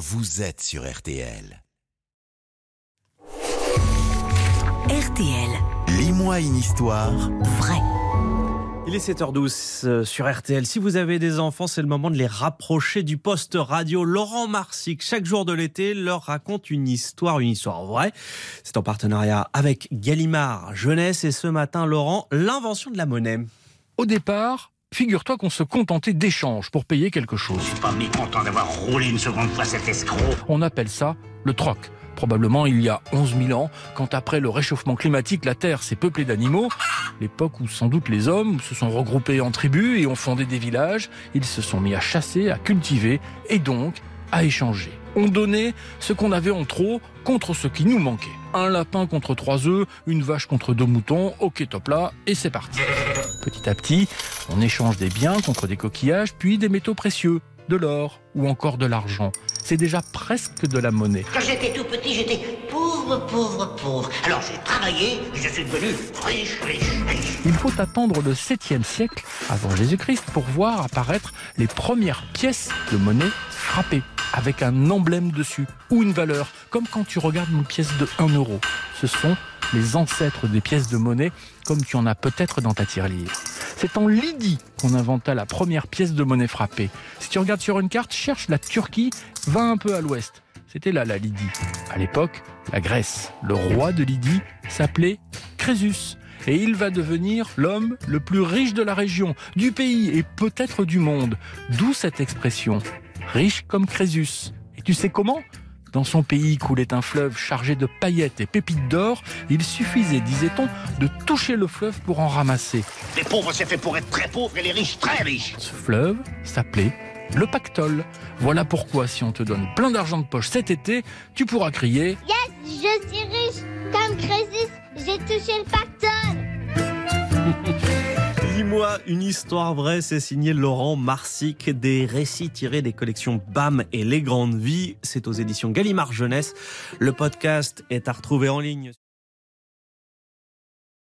vous êtes sur RTL. RTL, Lis-moi une histoire vrai. Il est 7h12 euh, sur RTL. Si vous avez des enfants, c'est le moment de les rapprocher du poste radio. Laurent Marsic, chaque jour de l'été, leur raconte une histoire, une histoire vraie. C'est en partenariat avec Gallimard Jeunesse. Et ce matin, Laurent, l'invention de la monnaie. Au départ, figure-toi qu'on se contentait d'échanges pour payer quelque chose. suis pas mécontent d'avoir roulé une seconde fois cet escroc. On appelle ça le troc. Probablement il y a 11 000 ans, quand après le réchauffement climatique, la Terre s'est peuplée d'animaux, l'époque où sans doute les hommes se sont regroupés en tribus et ont fondé des villages, ils se sont mis à chasser, à cultiver et donc à échanger. On donnait ce qu'on avait en trop contre ce qui nous manquait. Un lapin contre trois œufs, une vache contre deux moutons, ok top là, et c'est parti. Petit à petit, on échange des biens contre des coquillages, puis des métaux précieux, de l'or ou encore de l'argent. C'est déjà presque de la monnaie. Quand j'étais tout petit, j'étais pauvre, pauvre, pauvre. Alors j'ai travaillé et je suis devenu riche, riche, riche. Il faut attendre le 7e siècle avant Jésus-Christ pour voir apparaître les premières pièces de monnaie frappées avec un emblème dessus ou une valeur, comme quand tu regardes une pièce de 1 euro. Ce sont les ancêtres des pièces de monnaie, comme tu en as peut-être dans ta tirelire. C'est en Lydie qu'on inventa la première pièce de monnaie frappée. Si tu regardes sur une carte, cherche la Turquie, va un peu à l'ouest. C'était là la Lydie. À l'époque, la Grèce. Le roi de Lydie s'appelait Crésus. Et il va devenir l'homme le plus riche de la région, du pays et peut-être du monde. D'où cette expression, riche comme Crésus. Et tu sais comment? Dans son pays coulait un fleuve chargé de paillettes et pépites d'or. Il suffisait, disait-on, de toucher le fleuve pour en ramasser. Les pauvres, c'est fait pour être très pauvres et les riches, très riches. Ce fleuve s'appelait le pactole. Voilà pourquoi, si on te donne plein d'argent de poche cet été, tu pourras crier Yes, je suis riche comme Crésus, j'ai touché le pactole. Lis-moi une histoire vraie, c'est signé Laurent Marsic, des récits tirés des collections BAM et Les Grandes Vies. C'est aux éditions Gallimard Jeunesse. Le podcast est à retrouver en ligne.